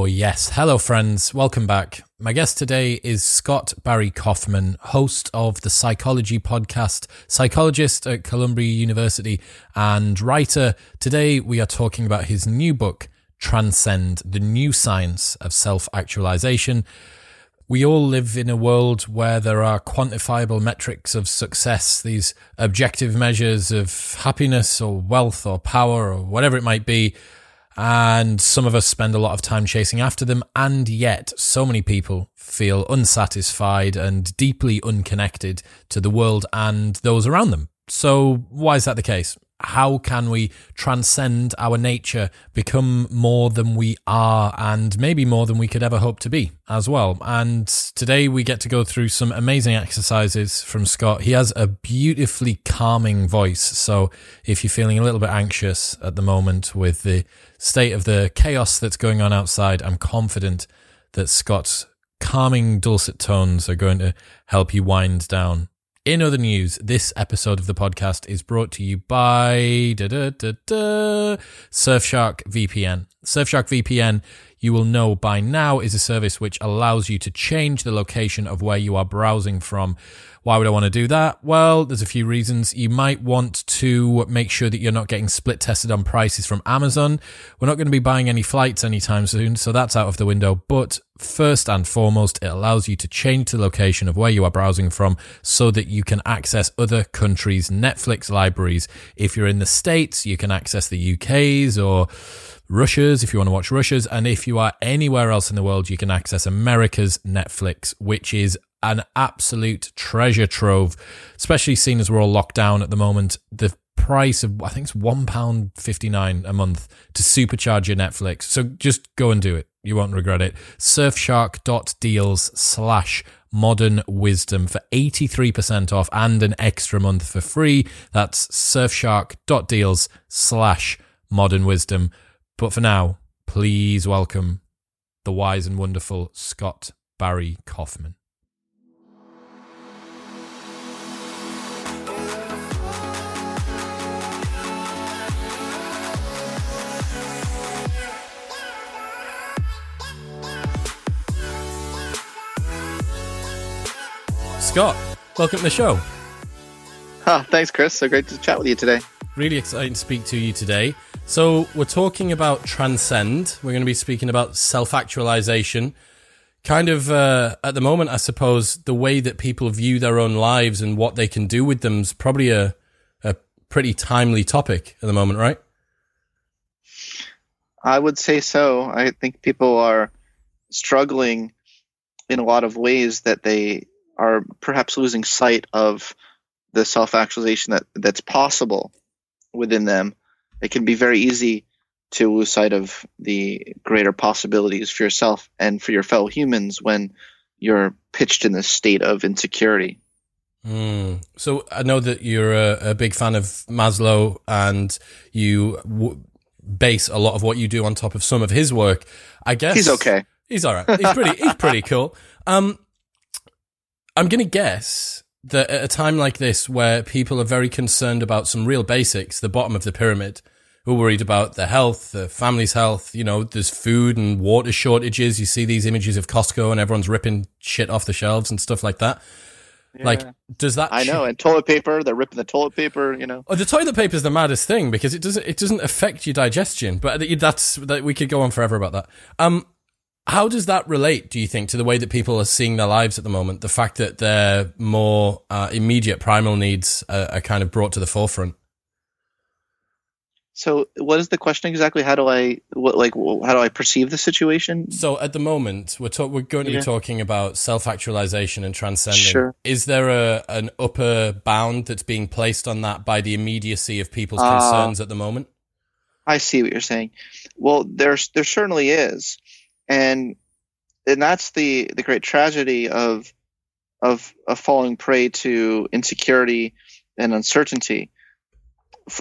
Oh, yes. Hello, friends. Welcome back. My guest today is Scott Barry Kaufman, host of the Psychology Podcast, psychologist at Columbia University, and writer. Today, we are talking about his new book, Transcend the New Science of Self Actualization. We all live in a world where there are quantifiable metrics of success, these objective measures of happiness or wealth or power or whatever it might be and some of us spend a lot of time chasing after them, and yet so many people feel unsatisfied and deeply unconnected to the world and those around them. So, why is that the case? how can we transcend our nature, become more than we are, and maybe more than we could ever hope to be as well. And today we get to go through some amazing exercises from Scott. He has a beautifully calming voice. So if you're feeling a little bit anxious at the moment with the state of the chaos that's going on outside, I'm confident that Scott's calming dulcet tones are going to help you wind down in other news, this episode of the podcast is brought to you by da, da, da, da, Surfshark VPN. Surfshark VPN, you will know by now, is a service which allows you to change the location of where you are browsing from why would I want to do that? Well, there's a few reasons. You might want to make sure that you're not getting split tested on prices from Amazon. We're not going to be buying any flights anytime soon, so that's out of the window. But first and foremost, it allows you to change the location of where you are browsing from so that you can access other countries' Netflix libraries. If you're in the States, you can access the UK's or Russia's if you want to watch Russia's. And if you are anywhere else in the world, you can access America's Netflix, which is an absolute treasure trove, especially seeing as we're all locked down at the moment. The price of I think it's one pound fifty nine a month to supercharge your Netflix. So just go and do it. You won't regret it. Surfshark.deals slash modern wisdom for 83% off and an extra month for free. That's surfshark.deals slash modern wisdom. But for now, please welcome the wise and wonderful Scott Barry Kaufman. Scott, welcome to the show. Ah, thanks, Chris. So great to chat with you today. Really exciting to speak to you today. So, we're talking about transcend. We're going to be speaking about self actualization. Kind of uh, at the moment, I suppose, the way that people view their own lives and what they can do with them is probably a, a pretty timely topic at the moment, right? I would say so. I think people are struggling in a lot of ways that they are perhaps losing sight of the self actualization that, that's possible within them. It can be very easy to lose sight of the greater possibilities for yourself and for your fellow humans when you're pitched in this state of insecurity. Mm. So I know that you're a, a, big fan of Maslow and you w- base a lot of what you do on top of some of his work. I guess he's okay. He's all right. He's pretty. he's pretty cool. Um, I'm going to guess that at a time like this, where people are very concerned about some real basics, the bottom of the pyramid, we're worried about their health, the family's health. You know, there's food and water shortages. You see these images of Costco and everyone's ripping shit off the shelves and stuff like that. Yeah. Like, does that? I know, and toilet paper. They're ripping the toilet paper. You know, oh, the toilet paper is the maddest thing because it doesn't it doesn't affect your digestion. But that's that we could go on forever about that. Um, how does that relate, do you think, to the way that people are seeing their lives at the moment? The fact that their more uh, immediate primal needs are, are, kind of brought to the forefront. So, what is the question exactly? How do I, what, like, how do I perceive the situation? So, at the moment, we're talk- we're going to yeah. be talking about self actualization and transcending. Sure. Is there a an upper bound that's being placed on that by the immediacy of people's uh, concerns uh, at the moment? I see what you're saying. Well, there's there certainly is and and that's the the great tragedy of of of falling prey to insecurity and uncertainty.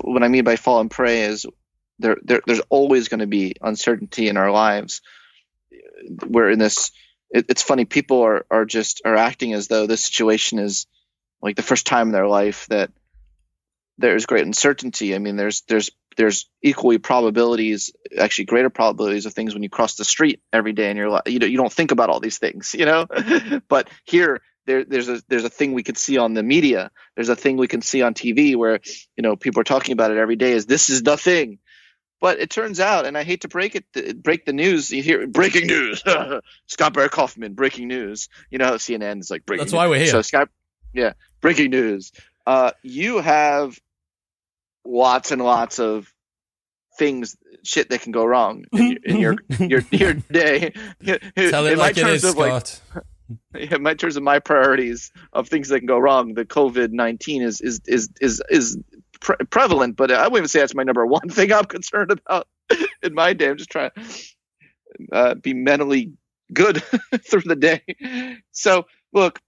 What I mean by falling prey is there, there there's always going to be uncertainty in our lives. We're in this. It, it's funny. People are are just are acting as though this situation is like the first time in their life that there's great uncertainty. I mean, there's there's there's equally probabilities, actually greater probabilities of things when you cross the street every day in your life. You know, you don't think about all these things, you know. but here, there, there's a there's a thing we could see on the media. There's a thing we can see on TV where you know people are talking about it every day. Is this is the thing? But it turns out, and I hate to break it, break the news. You hear breaking news. Scott Barry Kaufman, breaking news. You know, how CNN is like breaking. That's why we're here. So Scott, yeah, breaking news. Uh, you have lots and lots of things, shit that can go wrong in, your in your, your, your day. Tell it in like it is, Scott. Like, in my terms of my priorities of things that can go wrong, the COVID nineteen is is is is is pre- prevalent, but I wouldn't even say that's my number one thing I'm concerned about in my day. I'm just trying to uh, be mentally good through the day. So, look,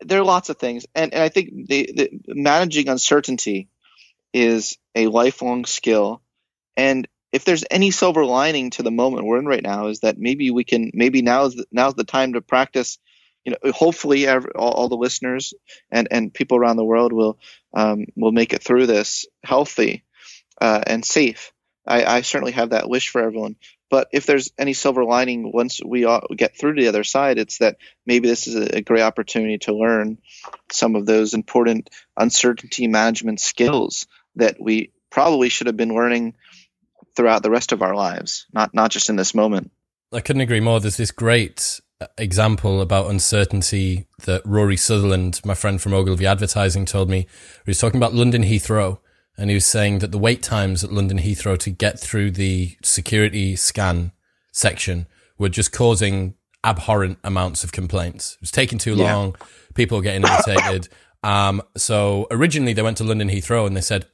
there are lots of things, and, and I think the, the managing uncertainty is a lifelong skill. And if there's any silver lining to the moment we're in right now, is that maybe we can maybe now's the, now's the time to practice. You know, hopefully, every, all, all, the listeners and, and people around the world will um, will make it through this healthy uh, and safe. I, I, certainly have that wish for everyone. But if there's any silver lining once we get through to the other side, it's that maybe this is a great opportunity to learn some of those important uncertainty management skills that we probably should have been learning throughout the rest of our lives, not not just in this moment. I couldn't agree more. There's this great example about uncertainty that Rory Sutherland, my friend from Ogilvy Advertising, told me. He was talking about London Heathrow, and he was saying that the wait times at London Heathrow to get through the security scan section were just causing abhorrent amounts of complaints. It was taking too yeah. long. People were getting irritated. Um, so originally they went to London Heathrow and they said,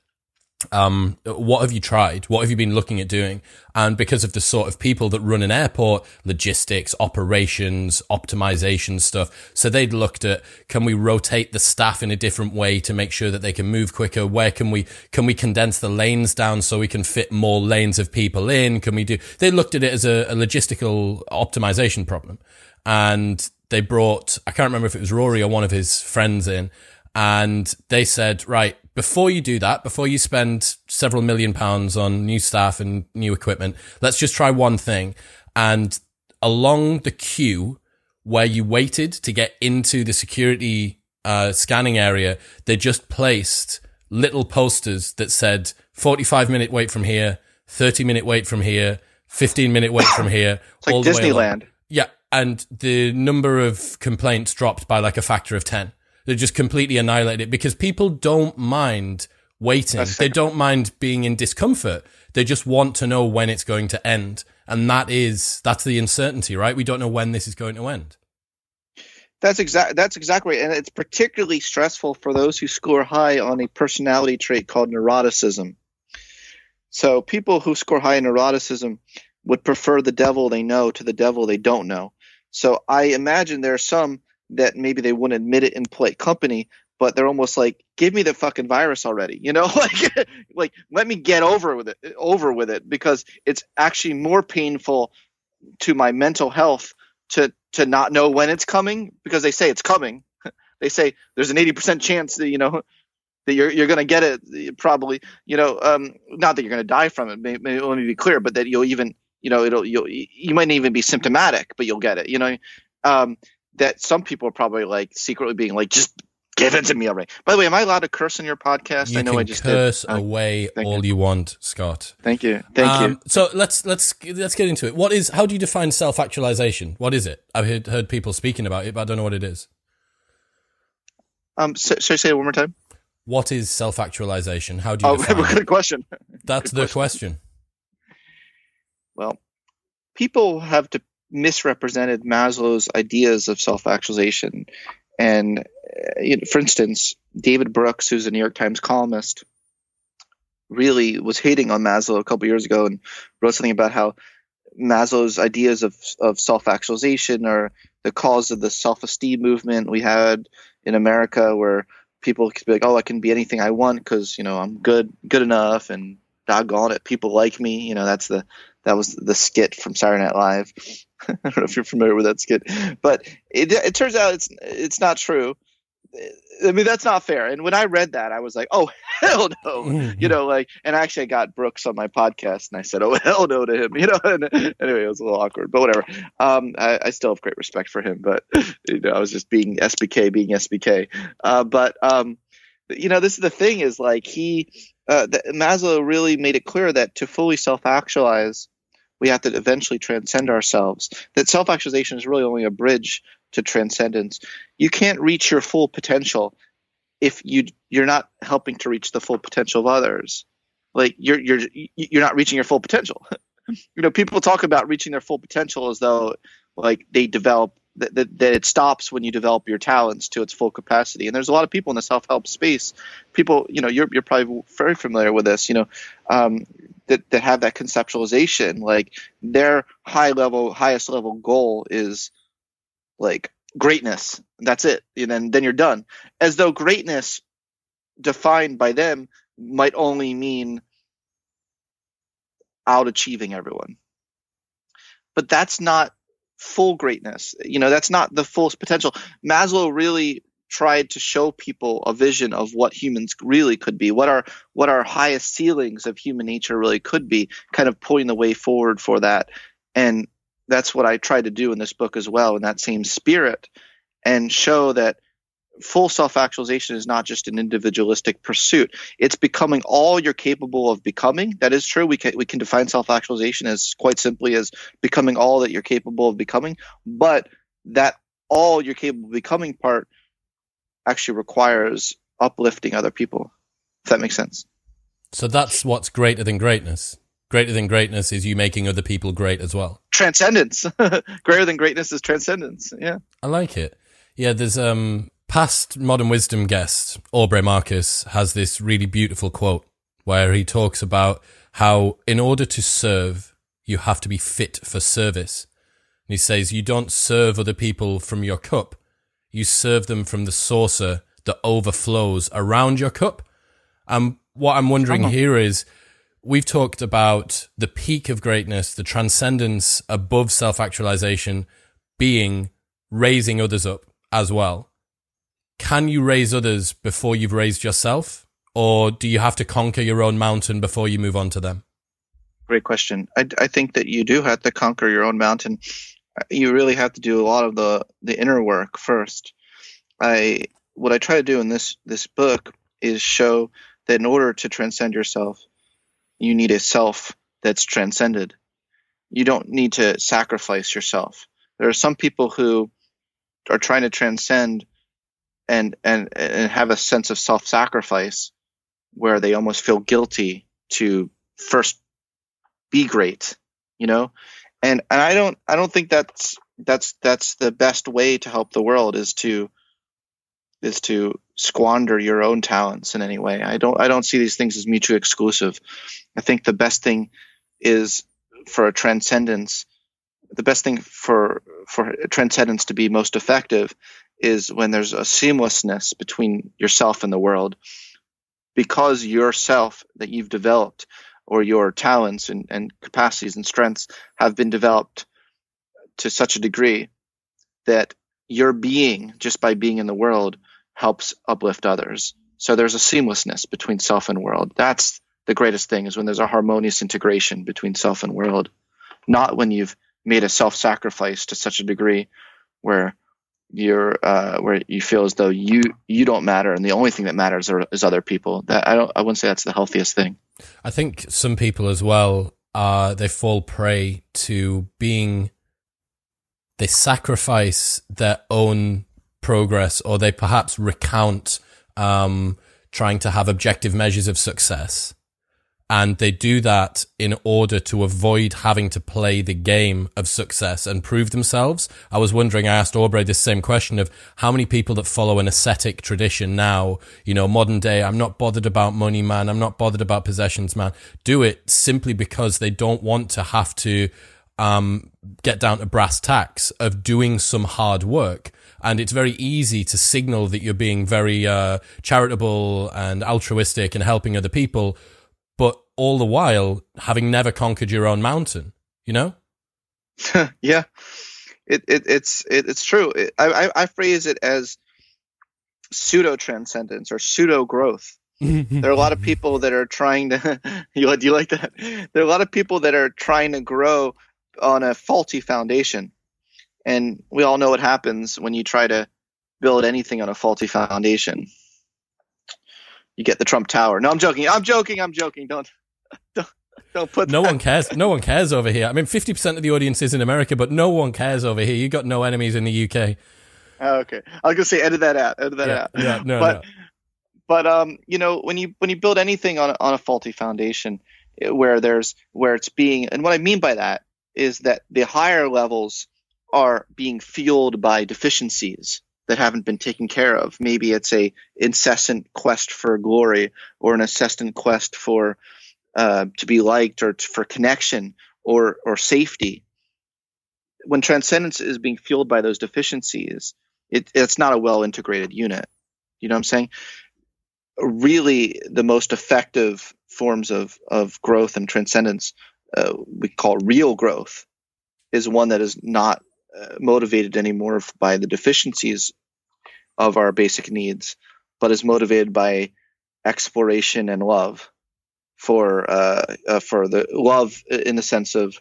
um, what have you tried? What have you been looking at doing? And because of the sort of people that run an airport, logistics, operations, optimization stuff. So they'd looked at, can we rotate the staff in a different way to make sure that they can move quicker? Where can we, can we condense the lanes down so we can fit more lanes of people in? Can we do, they looked at it as a, a logistical optimization problem. And they brought, I can't remember if it was Rory or one of his friends in and they said, right, before you do that, before you spend several million pounds on new staff and new equipment, let's just try one thing. And along the queue where you waited to get into the security uh, scanning area, they just placed little posters that said 45 minute wait from here, 30 minute wait from here, 15 minute wait from here. It's like Disneyland. Yeah. And the number of complaints dropped by like a factor of 10. They just completely annihilate it because people don't mind waiting. They don't mind being in discomfort. They just want to know when it's going to end. And that is, that's the uncertainty, right? We don't know when this is going to end. That's exact. That's exactly right, and it's particularly stressful for those who score high on a personality trait called neuroticism. So people who score high in neuroticism would prefer the devil they know to the devil they don't know. So I imagine there are some that maybe they wouldn't admit it in play company, but they're almost like, give me the fucking virus already, you know, like, like let me get over with it, over with it, because it's actually more painful to my mental health to to not know when it's coming because they say it's coming. they say there's an 80% chance that you know that you're you're to get it probably, you know, um, not that you're to die from it. May, may, let me be clear, but that you'll even you know it'll you'll you might even be symptomatic, but you'll get it. You know, um, that some people are probably like secretly being like, just give it to me already. By the way, am I allowed to curse in your podcast? You I know I just curse did. away all you. you. want, Scott. Thank you. Thank um, you. So let's let's let's get into it. What is? How do you define self actualization? What is it? I've heard, heard people speaking about it, but I don't know what it is. Um, so, so say it one more time. What is self actualization? How do you? Oh, good question. That's good the question. question. Well, people have to misrepresented Maslow's ideas of self-actualization. And uh, you know, for instance, David Brooks, who's a New York Times columnist, really was hating on Maslow a couple years ago and wrote something about how Maslow's ideas of, of self-actualization are the cause of the self-esteem movement we had in America, where people could be like, "Oh, I can be anything I want because you know I'm good, good enough, and doggone it, people like me." You know, that's the that was the skit from Saturday Night Live. I don't know if you're familiar with that skit, but it, it turns out it's it's not true. I mean, that's not fair. And when I read that, I was like, oh, hell no. Mm-hmm. You know, like, and actually I got Brooks on my podcast and I said, oh, hell no to him, you know, and anyway, it was a little awkward, but whatever. Um, I, I, still have great respect for him, but, you know, I was just being SBK, being SBK. Uh, but, um, you know, this is the thing is like he, uh, the, Maslow really made it clear that to fully self actualize, we have to eventually transcend ourselves. That self actualization is really only a bridge to transcendence. You can't reach your full potential if you you're not helping to reach the full potential of others. Like you're you're you're not reaching your full potential. you know, people talk about reaching their full potential as though like they develop that, that, that, it stops when you develop your talents to its full capacity. And there's a lot of people in the self help space. People, you know, you're you're probably very familiar with this. You know, um, that that have that conceptualization. Like their high level, highest level goal is like greatness. That's it. And then then you're done. As though greatness, defined by them, might only mean out achieving everyone. But that's not full greatness. You know, that's not the full potential. Maslow really tried to show people a vision of what humans really could be, what our what our highest ceilings of human nature really could be, kind of pointing the way forward for that. And that's what I tried to do in this book as well, in that same spirit, and show that full self actualization is not just an individualistic pursuit. It's becoming all you're capable of becoming. That is true. We can, we can define self actualization as quite simply as becoming all that you're capable of becoming. But that all you're capable of becoming part actually requires uplifting other people, if that makes sense. So that's what's greater than greatness. Greater than greatness is you making other people great as well. Transcendence. greater than greatness is transcendence. Yeah. I like it. Yeah, there's um past Modern Wisdom guest, Aubrey Marcus, has this really beautiful quote where he talks about how in order to serve, you have to be fit for service. And he says, you don't serve other people from your cup. You serve them from the saucer that overflows around your cup. And what I'm wondering here is, we've talked about the peak of greatness, the transcendence above self actualization being raising others up as well can you raise others before you've raised yourself? Or do you have to conquer your own mountain before you move on to them? Great question. I, I think that you do have to conquer your own mountain. You really have to do a lot of the, the inner work first. I what I try to do in this this book is show that in order to transcend yourself, you need a self that's transcended. You don't need to sacrifice yourself. There are some people who are trying to transcend and and and have a sense of self-sacrifice where they almost feel guilty to first be great you know? And and i don't i don't think that's that's that's the best way to help the world is to is to squander your own talents in any way. I don't i don't see these things as mutually exclusive. I think the best thing is for a transcendence the best thing for for transcendence to be most effective is when there's a seamlessness between yourself and the world because yourself that you've developed or your talents and, and capacities and strengths have been developed to such a degree that your being just by being in the world helps uplift others. So there's a seamlessness between self and world. That's the greatest thing is when there's a harmonious integration between self and world. Not when you've made a self-sacrifice to such a degree where you're uh, where you feel as though you you don't matter and the only thing that matters are, is other people. That I don't I wouldn't say that's the healthiest thing. I think some people as well uh, they fall prey to being they sacrifice their own progress or they perhaps recount um, trying to have objective measures of success and they do that in order to avoid having to play the game of success and prove themselves. I was wondering, I asked Aubrey this same question of how many people that follow an ascetic tradition now, you know, modern day, I'm not bothered about money, man. I'm not bothered about possessions, man. Do it simply because they don't want to have to, um, get down to brass tacks of doing some hard work and it's very easy to signal that you're being very uh, charitable and altruistic and helping other people but all the while having never conquered your own mountain, you know? yeah, it, it it's it, it's true. It, I, I, I phrase it as pseudo transcendence or pseudo growth. there are a lot of people that are trying to. you, do you like that? There are a lot of people that are trying to grow on a faulty foundation, and we all know what happens when you try to build anything on a faulty foundation. You get the Trump Tower. No, I'm joking. I'm joking. I'm joking. Don't don't, don't put. No that. one cares. No one cares over here. I mean, fifty percent of the audience is in America, but no one cares over here. You got no enemies in the UK. Oh, okay, I was gonna say edit that out. Edit that Yeah, out. yeah, no, but no. but um, you know, when you when you build anything on a, on a faulty foundation, eh, where there's where it's being, and what I mean by that is that the higher levels are being fueled by deficiencies that haven't been taken care of. Maybe it's a incessant quest for glory, or an incessant quest for uh, to be liked, or for connection, or or safety. When transcendence is being fueled by those deficiencies, it, it's not a well integrated unit. You know what I'm saying? Really, the most effective forms of, of growth and transcendence, uh, we call real growth, is one that is not uh, motivated anymore by the deficiencies of our basic needs, but is motivated by exploration and love for uh, uh, for the love in the sense of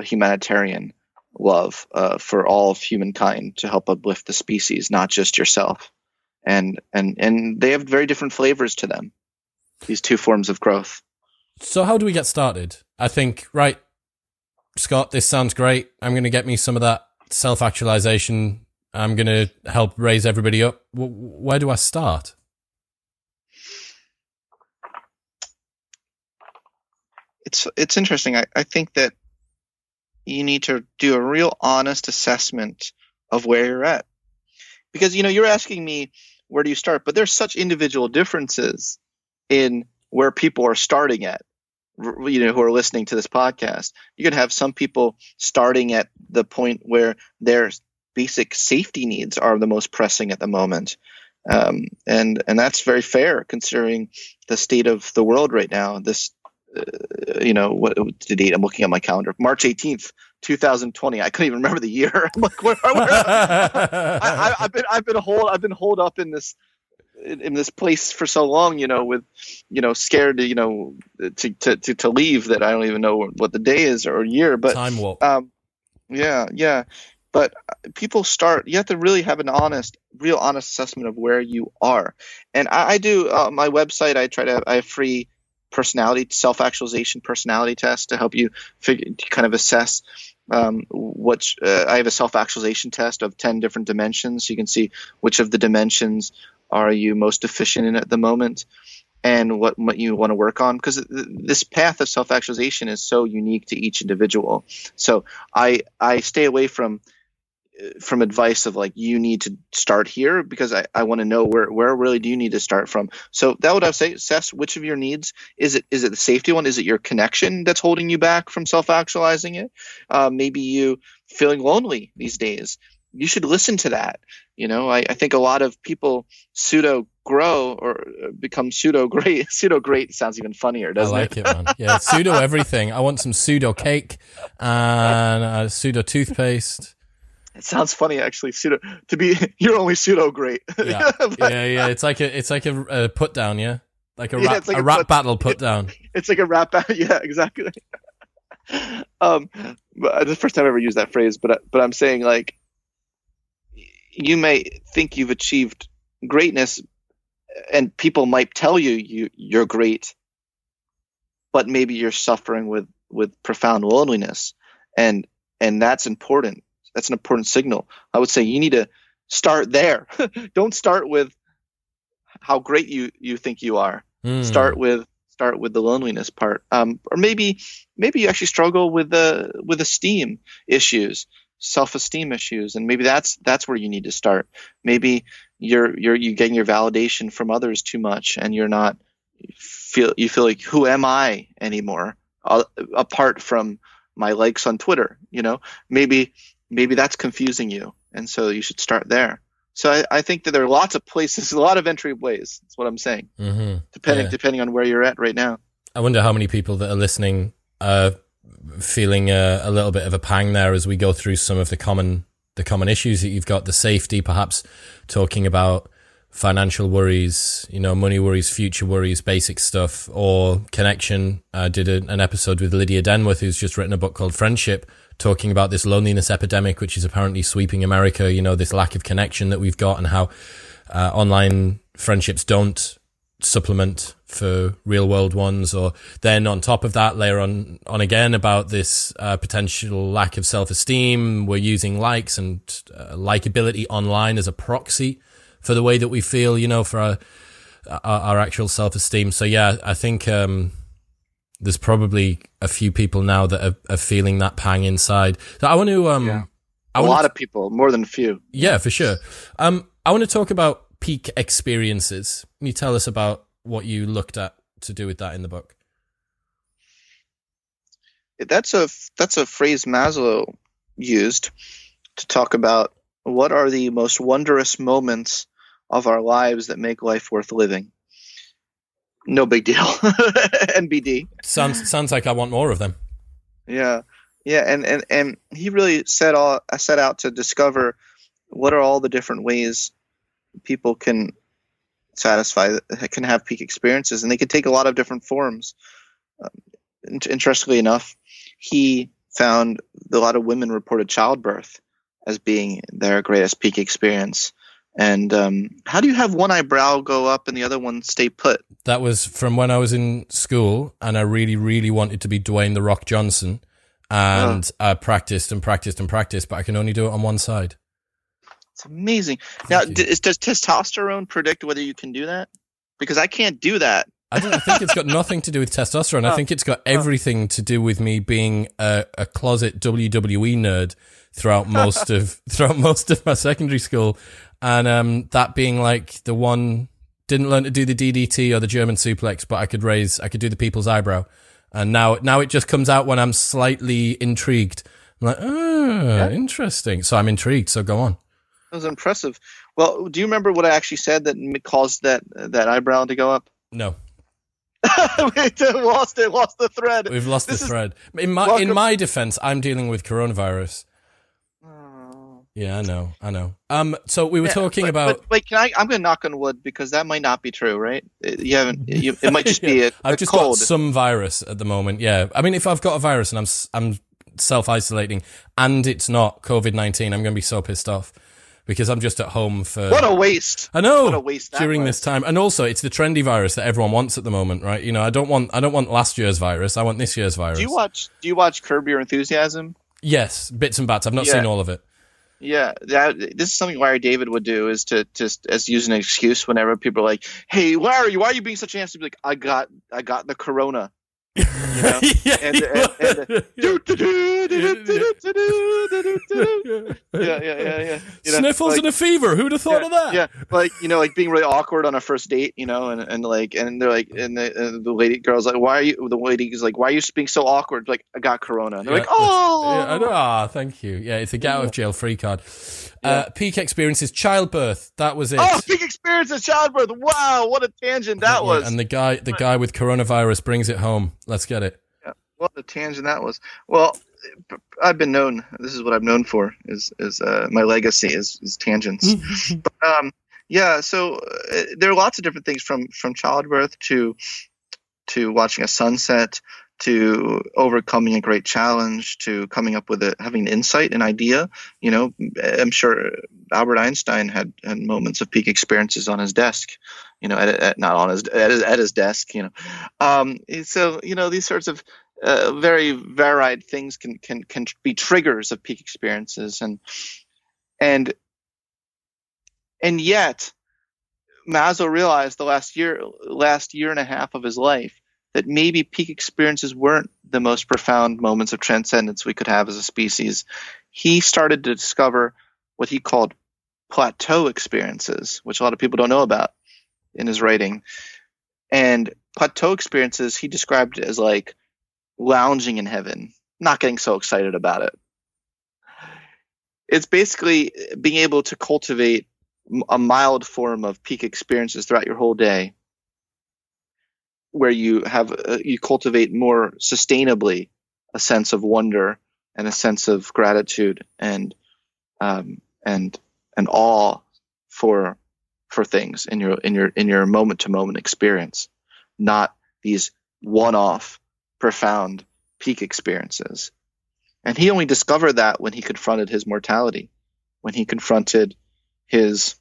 humanitarian love uh, for all of humankind to help uplift the species, not just yourself. And and and they have very different flavors to them. These two forms of growth. So how do we get started? I think right, Scott. This sounds great. I'm going to get me some of that self actualization. I'm going to help raise everybody up. W- where do I start? It's it's interesting. I, I think that you need to do a real honest assessment of where you're at. Because you know, you're asking me where do you start, but there's such individual differences in where people are starting at. You know, who are listening to this podcast, you can have some people starting at the point where their basic safety needs are the most pressing at the moment, um, and and that's very fair considering the state of the world right now. This, uh, you know, what the date? I'm looking at my calendar, March 18th, 2020. I couldn't even remember the year. I'm like, where, where, I, I, I've been I've been hold I've been holed up in this in, in this place for so long, you know, with you know scared to you know to, to to to leave that I don't even know what the day is or year. But Time warp. um, yeah, yeah. But uh, people start. You have to really have an honest, real honest assessment of where you are. And I, I do uh, my website. I try to. I have free personality self-actualization personality test to help you figure kind of assess um, which uh, I have a self-actualization test of 10 different dimensions. So You can see which of the dimensions are you most deficient in at the moment and what, what you want to work on because th- this path of self-actualization is so unique to each individual. So I, I stay away from from advice of like you need to start here because I, I want to know where where really do you need to start from. So that would I say assess which of your needs is it is it the safety one? Is it your connection that's holding you back from self actualizing it? Uh, maybe you feeling lonely these days. You should listen to that. You know, I, I think a lot of people pseudo grow or become pseudo great. Pseudo great sounds even funnier, doesn't like it, man. Yeah, pseudo everything. I want some pseudo cake and uh, pseudo toothpaste. It sounds funny actually. Pseudo to be you're only pseudo great. Yeah, But- yeah, yeah. It's like a, it's like a, a put down, yeah, like a Yeah, rap, like a a rap put- battle put down. it's like a rap battle. Yeah, exactly. um, but the first time I ever used that phrase, but but I'm saying like you may think you've achieved greatness, and people might tell you you you're great, but maybe you're suffering with with profound loneliness, and and that's important. That's an important signal. I would say you need to start there. Don't start with how great you you think you are Hmm. start with start with the loneliness part um, or maybe maybe you actually struggle with the with esteem issues self-esteem issues. And maybe that's that's where you need to start. Maybe you're you're you getting your validation from others too much and you're not feel you feel like who am i anymore? Uh, apart from my likes on twitter you know? Maybe maybe that's confusing you. And so you should start there. So I, I think that there are lots of places a lot of entry ways that's what i'm saying. Hmm depending Yeah. depending on where you're at right now. I wonder how many people that are listening are feeling a, a little bit of a pang there as we go through some of the common the common issues that you've got. The safety, perhaps talking about financial worries, you know, money worries, future worries, basic stuff, or connection. I did a, an episode with Lydia Denworth, who's just written a book called Friendship, talking about this loneliness epidemic, which is apparently sweeping America. You know, this lack of connection that we've got, and how uh, online friendships don't supplement for real world ones or then on top of that layer on on again about this uh, potential lack of self-esteem we're using likes and uh, likability online as a proxy for the way that we feel you know for our our, our actual self-esteem so yeah i think um, there's probably a few people now that are, are feeling that pang inside so i want to um yeah. a lot to, of people more than a few yeah for sure um i want to talk about peak experiences. Can you tell us about what you looked at to do with that in the book? That's a that's a phrase Maslow used to talk about what are the most wondrous moments of our lives that make life worth living. No big deal. NBD. Sounds sounds like I want more of them. Yeah. Yeah, and, and, and he really set all set out to discover what are all the different ways people can satisfy can have peak experiences and they can take a lot of different forms. Um, interestingly enough he found a lot of women reported childbirth as being their greatest peak experience. And um, how do you have one eyebrow go up and the other one stay put? That was from when i was in school and i really really wanted to be dwayne the rock johnson and uh. i practiced and practiced and practiced but i can only do it on one side it's amazing. Now, d- does testosterone predict whether you can do that? Because I can't do that. I don't I think it's got nothing to do with testosterone. Oh. I think it's got everything to do with me being a, a closet WWE nerd throughout most of throughout most of my secondary school, and um, that being like the one didn't learn to do the DDT or the German suplex, but I could raise I could do the people's eyebrow, and now now it just comes out when I'm slightly intrigued. I'm like, oh, yeah. interesting. So I'm intrigued. So go on. That was impressive. Well, do you remember what I actually said that caused that that eyebrow to go up? No. we lost it. Lost the thread. We've lost this the thread. In my welcome. in my defense, I'm dealing with coronavirus. Oh. Yeah, I know. I know. Um. So we were yeah, talking but, about. But wait, can I? I'm going to knock on wood because that might not be true, right? You haven't. You, it might just be a. I've just cold. got some virus at the moment. Yeah. I mean, if I've got a virus and I'm I'm self isolating and it's not COVID nineteen, I'm going to be so pissed off because I'm just at home for what a waste. I know what a waste during was. this time, and also it's the trendy virus that everyone wants at the moment, right? You know, I don't want I don't want last year's virus. I want this year's virus. Do you watch Do you watch Curb Your Enthusiasm? Yes, bits and bats. I've not yeah. seen all of it. Yeah, that, this is something Larry David would do is to just as use an excuse whenever people are like, "Hey, Larry, why are you being such an ass?" To be like, "I got I got the corona." You know? yeah, and, yeah, yeah, yeah, You know, Sniffles like, and a fever. Who'd have thought yeah, of that? Yeah, like you know, like being really awkward on a first date. You know, and, and like, and they're like, and the, and the lady girl's like, "Why are you?" The lady is like, "Why are you being so awkward?" Like, I got corona. And they're yeah, like, "Oh, yeah. Ah, thank you. Yeah, it's a get out of jail free card." Uh, peak experiences, childbirth. That was it. Oh, peak experiences, childbirth. Wow, what a tangent that was. And the guy, the guy with coronavirus brings it home. Let's get it. Yeah, what a tangent that was. Well, I've been known. This is what I'm known for. Is is uh, my legacy is, is tangents. but, um, yeah. So uh, there are lots of different things from from childbirth to to watching a sunset to overcoming a great challenge to coming up with a having insight an idea you know i'm sure albert einstein had, had moments of peak experiences on his desk you know at, at not on his at, his at his desk you know. Um, so you know these sorts of uh, very varied things can can can be triggers of peak experiences and and and yet Maslow realized the last year last year and a half of his life that maybe peak experiences weren't the most profound moments of transcendence we could have as a species. He started to discover what he called plateau experiences, which a lot of people don't know about in his writing. And plateau experiences he described as like lounging in heaven, not getting so excited about it. It's basically being able to cultivate a mild form of peak experiences throughout your whole day where you have uh, you cultivate more sustainably a sense of wonder and a sense of gratitude and um, and and awe for for things in your in your in your moment to moment experience, not these one off profound peak experiences. And he only discovered that when he confronted his mortality, when he confronted his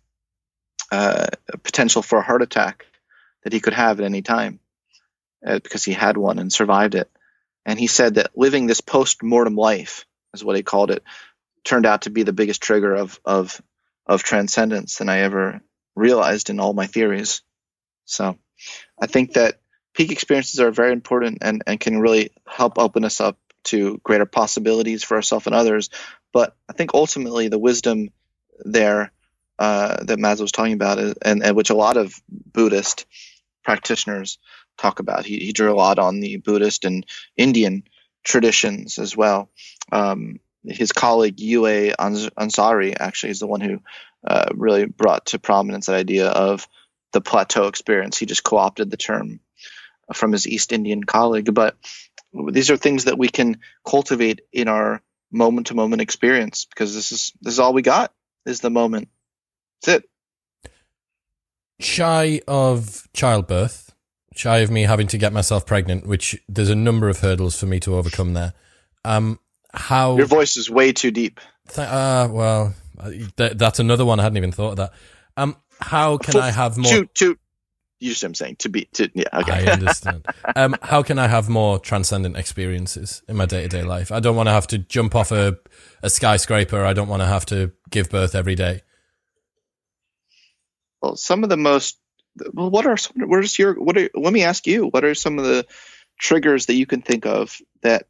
uh, potential for a heart attack that he could have at any time uh, because he had one and survived it. And he said that living this post mortem life, is what he called it, turned out to be the biggest trigger of, of, of transcendence than I ever realized in all my theories. So I think that peak experiences are very important and, and can really help open us up to greater possibilities for ourselves and others. But I think ultimately the wisdom there uh, that Maz was talking about, is, and, and which a lot of Buddhist practitioners talk about. He, he drew a lot on the Buddhist and Indian traditions as well. Um, his colleague UA Asrani actually is the one who uh, really brought to prominence that idea of the plateau experience. He just co-opted the term from his East Indian colleague, but these are things that we can cultivate in our moment-to-moment experience because this is this is all we got is the moment. That's it. Shy of childbirth, shy of me having to get myself pregnant, which there's a number of hurdles for me to overcome there. Um, how your voice is way too deep. Th- uh, well, th- that's another one I hadn't even thought of that. Um, how can I have more? To, to, you see what I'm saying? To be, to, yeah, okay. I understand. um, how can I have more transcendent experiences in my day to day life? I don't want to have to jump off a, a skyscraper. I don't want to have to give birth every day. Well, some of the most, well, what are is your, what are, let me ask you, what are some of the triggers that you can think of that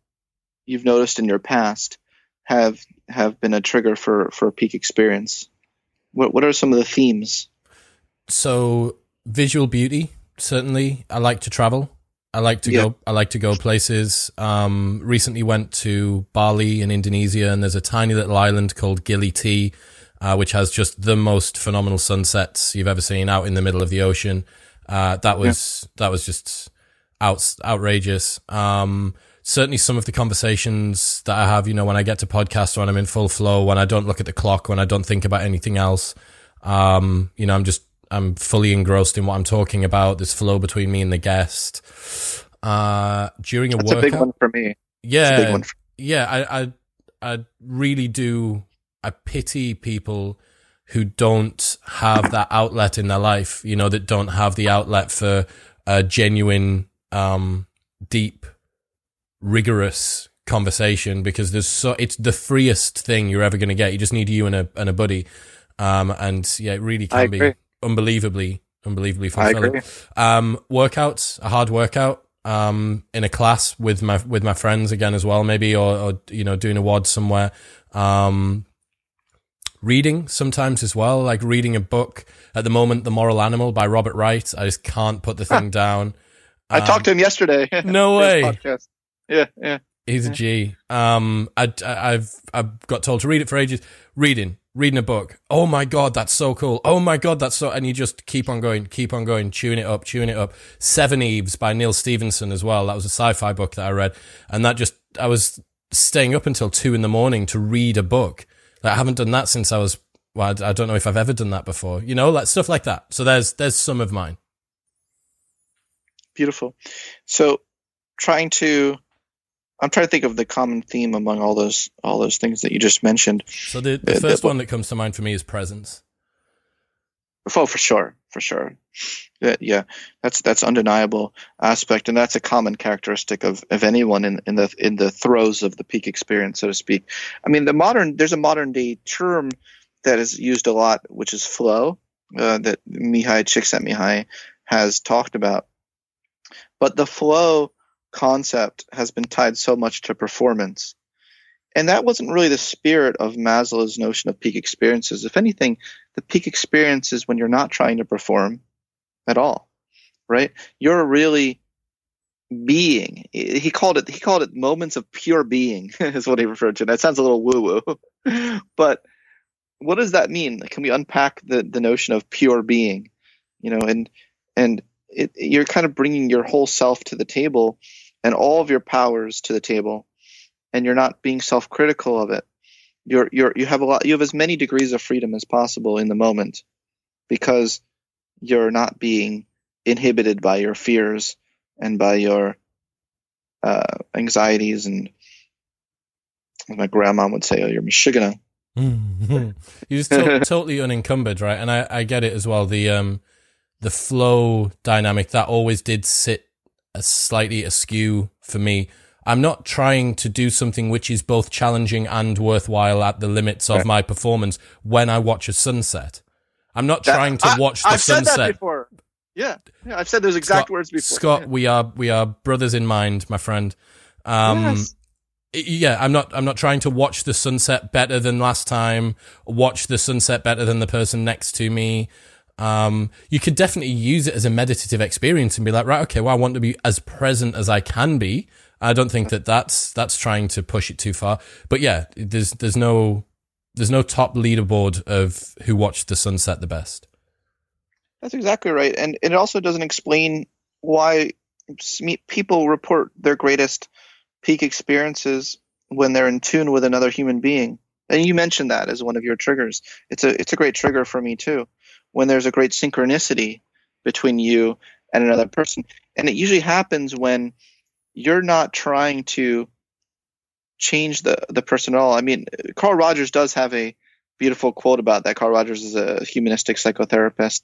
you've noticed in your past have have been a trigger for for a peak experience? What what are some of the themes? So visual beauty, certainly. I like to travel. I like to yeah. go. I like to go places. Um, recently went to Bali in Indonesia, and there's a tiny little island called Gili T, uh, which has just the most phenomenal sunsets you've ever seen out in the middle of the ocean. Uh, that was yeah. that was just out, outrageous. Um, certainly some of the conversations that I have, you know, when I get to podcast, when I'm in full flow, when I don't look at the clock, when I don't think about anything else, um, you know, I'm just, I'm fully engrossed in what I'm talking about. This flow between me and the guest. Uh, during a That's workout. a big one for me. Yeah. For- yeah. I, I, I really do. I pity people who don't have that outlet in their life, you know, that don't have the outlet for a genuine, um, deep rigorous conversation because there's so it's the freest thing you're ever going to get. You just need you and a and a buddy, um, and yeah, it really can be unbelievably unbelievably fulfilling. Um, workouts, a hard workout, um, in a class with my with my friends again as well, maybe or, or you know doing a WOD somewhere. Um, reading sometimes as well, like reading a book. At the moment, The Moral Animal by Robert Wright. I just can't put the thing down. I talked to him yesterday. No way yeah, yeah. He's a G. Um, I, I've I've got told to read it for ages. Reading, reading a book. Oh my god, that's so cool. Oh my god, that's so. And you just keep on going, keep on going, chewing it up, chewing it up. Seveneves by Neal Stephenson as well. That was a sci-fi book that I read, and that just I was staying up until two in the morning to read a book. Like, I haven't done that since I was. Well, I don't know if I've ever done that before. You know, like stuff like that. So there's there's some of mine. Beautiful. So trying to I'm trying to think of the common theme among all those all those things that you just mentioned. So the, the uh, first the, one that comes to mind for me is presence. Oh, for sure, for sure. Yeah, yeah, that's that's undeniable aspect, and that's a common characteristic of, of anyone in, in the in the throes of the peak experience, so to speak. I mean, the modern there's a modern day term that is used a lot, which is flow, uh, that Mihaly Csikszentmihalyi has talked about. But the flow concept has been tied so much to performance. And that wasn't really the spirit of Maslow's notion of peak experiences. If anything, the peak experience is when you're not trying to perform at all, right? You're really being. He called it. He called it moments of pure being. is what he referred to. That sounds a little woo woo, but what does that mean? Can we unpack the the notion of pure being? You know, and and it, you're kind of bringing your whole self to the table and all of your powers to the table and you're not being self-critical of it you're you're you have a lot you have as many degrees of freedom as possible in the moment because you're not being inhibited by your fears and by your uh, anxieties and as my grandma would say, oh, you're meshugana. you're just to- totally unencumbered, right? And I, I get it as well. The um the flow dynamic that always did sit a slightly askew for me. I'm not trying to do something which is both challenging and worthwhile at the limits of Right. my performance when I watch a sunset. I'm not That- trying to I- watch the I've said that sunset. before. Yeah, yeah, I've said those exact Scott- words before. Scott, we are we are brothers in mind, my friend. Um, Yes. yeah, I'm not I'm not trying to watch the sunset better than last time, watch the sunset better than the person next to me. Um, you could definitely use it as a meditative experience and be like, right, okay, well, I want to be as present as I can be. I don't think that that's that's trying to push it too far. But yeah, there's there's no there's no top leaderboard of who watched the sunset the best. That's exactly right, and it also doesn't explain why people report their greatest peak experiences when they're in tune with another human being. And you mentioned that as one of your triggers. It's a it's a great trigger for me too. When there's a great synchronicity between you and another person, and it usually happens when you're not trying to change the the person at all. I mean, Carl Rogers does have a beautiful quote about that. Carl Rogers is a humanistic psychotherapist,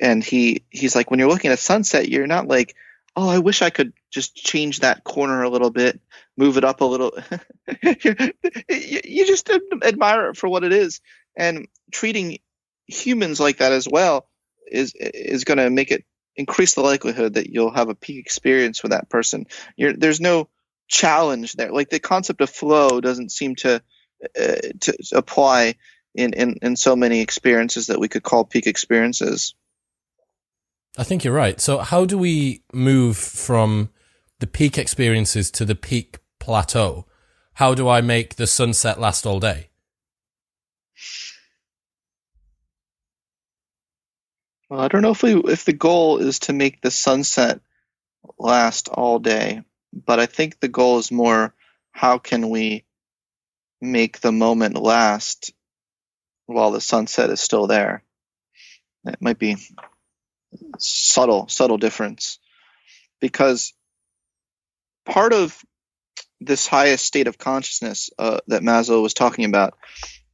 and he he's like, when you're looking at a sunset, you're not like, oh, I wish I could just change that corner a little bit, move it up a little. you just admire it for what it is, and treating humans like that as well is is going to make it increase the likelihood that you'll have a peak experience with that person. You're, there's no challenge there. Like the concept of flow doesn't seem to uh, to apply in, in in so many experiences that we could call peak experiences. I think you're right. So how do we move from the peak experiences to the peak plateau? How do I make the sunset last all day? Well, I don't know if we if the goal is to make the sunset last all day, but I think the goal is more how can we make the moment last while the sunset is still there. It might be subtle, subtle difference because part of this highest state of consciousness uh, that Maslow was talking about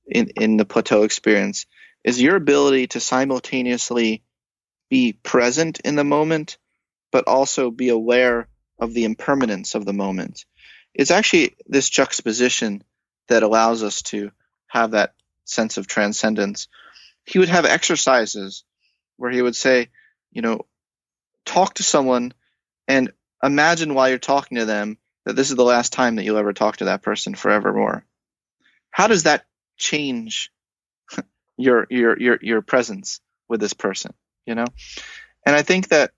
in, in the plateau experience is your ability to simultaneously be present in the moment, but also be aware of the impermanence of the moment. It's actually this juxtaposition that allows us to have that sense of transcendence. He would have exercises where he would say, you know, talk to someone and imagine while you're talking to them that this is the last time that you'll ever talk to that person forevermore. How does that change your your your your presence with this person? You know, and I think that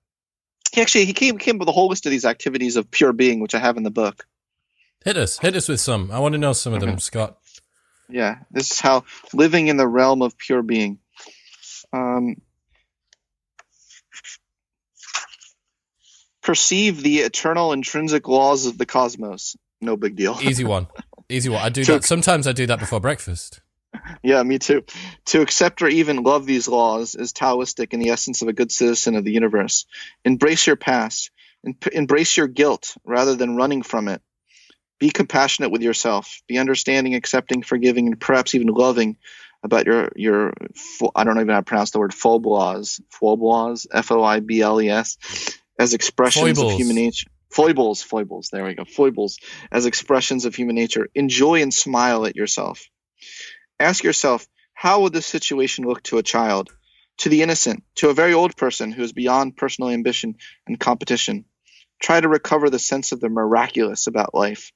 he actually he came came up with a whole list of these activities of pure being, which I have in the book. Hit us, hit us with some. I want to know some of them, Scott. Yeah, this is how living in the realm of pure being. Um, perceive the eternal intrinsic laws of the cosmos. No big deal. Easy one, easy one. I do that. Sometimes I do that before breakfast. Yeah, me too. To accept or even love these laws is Taoistic in the essence of a good citizen of the universe. Embrace your past. Embrace your guilt rather than running from it. Be compassionate with yourself. Be understanding, accepting, forgiving, and perhaps even loving about your your. I don't even know how to pronounce the word foibles. Foibles. F o i b l e s. As expressions Foibles. of human nature. Foibles. Foibles. There we go. Foibles as expressions of human nature. Enjoy and smile at yourself. Ask yourself, how would this situation look to a child, to the innocent, to a very old person who is beyond personal ambition and competition? Try to recover the sense of the miraculous about life.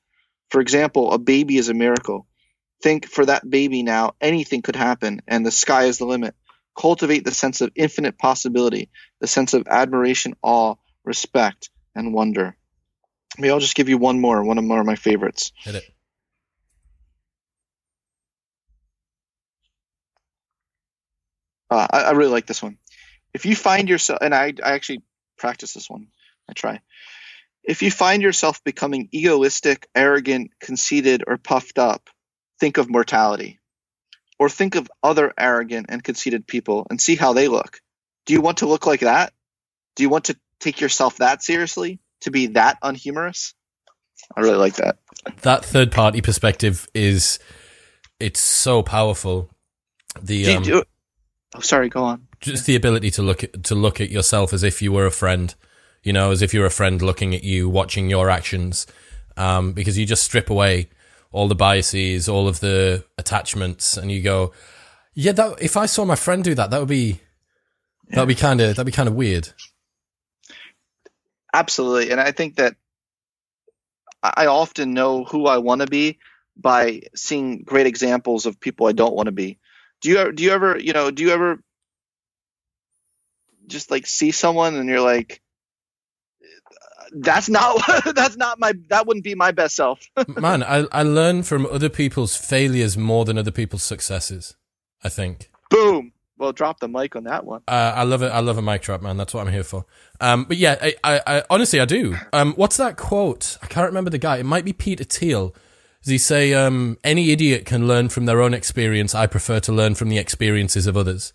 For example, a baby is a miracle. Think for that baby now, anything could happen, and the sky is the limit. Cultivate the sense of infinite possibility, the sense of admiration, awe, respect, and wonder. Maybe I'll just give you one more, one of more of my favorites. Hit it. Uh, I, I really like this one. If you find yourself, and I, I actually practice this one, I try. If you find yourself becoming egoistic, arrogant, conceited, or puffed up, think of mortality. or think of other arrogant and conceited people and see how they look. Do you want to look like that? Do you want to take yourself that seriously? To be that unhumorous? I really like that. That third party perspective is it's so powerful. The Do um, do- oh, sorry, go on. just the ability to look at, to look at yourself as if you were a friend, you know, as if you're a friend looking at you, watching your actions, um, because you just strip away all the biases, all of the attachments, and you go, yeah, that if I saw my friend do that, that would be that would be kind of that'd be kind of weird. Absolutely, and I think that I often know who I want to be by seeing great examples of people I don't want to be. Do you ever, do you ever you know do you ever just like see someone and you're like that's not that's not my that wouldn't be my best self. Man, I I learn from other people's failures more than other people's successes. I think. Boom. Well, drop the mic on that one. Uh, I love it. I love a mic drop, man. That's what I'm here for. Um, but yeah, I, I, I honestly I do. Um, what's that quote? I can't remember the guy. It might be Peter Thiel. Does he say, um, "Any idiot can learn from their own experience. I prefer to learn from the experiences of others."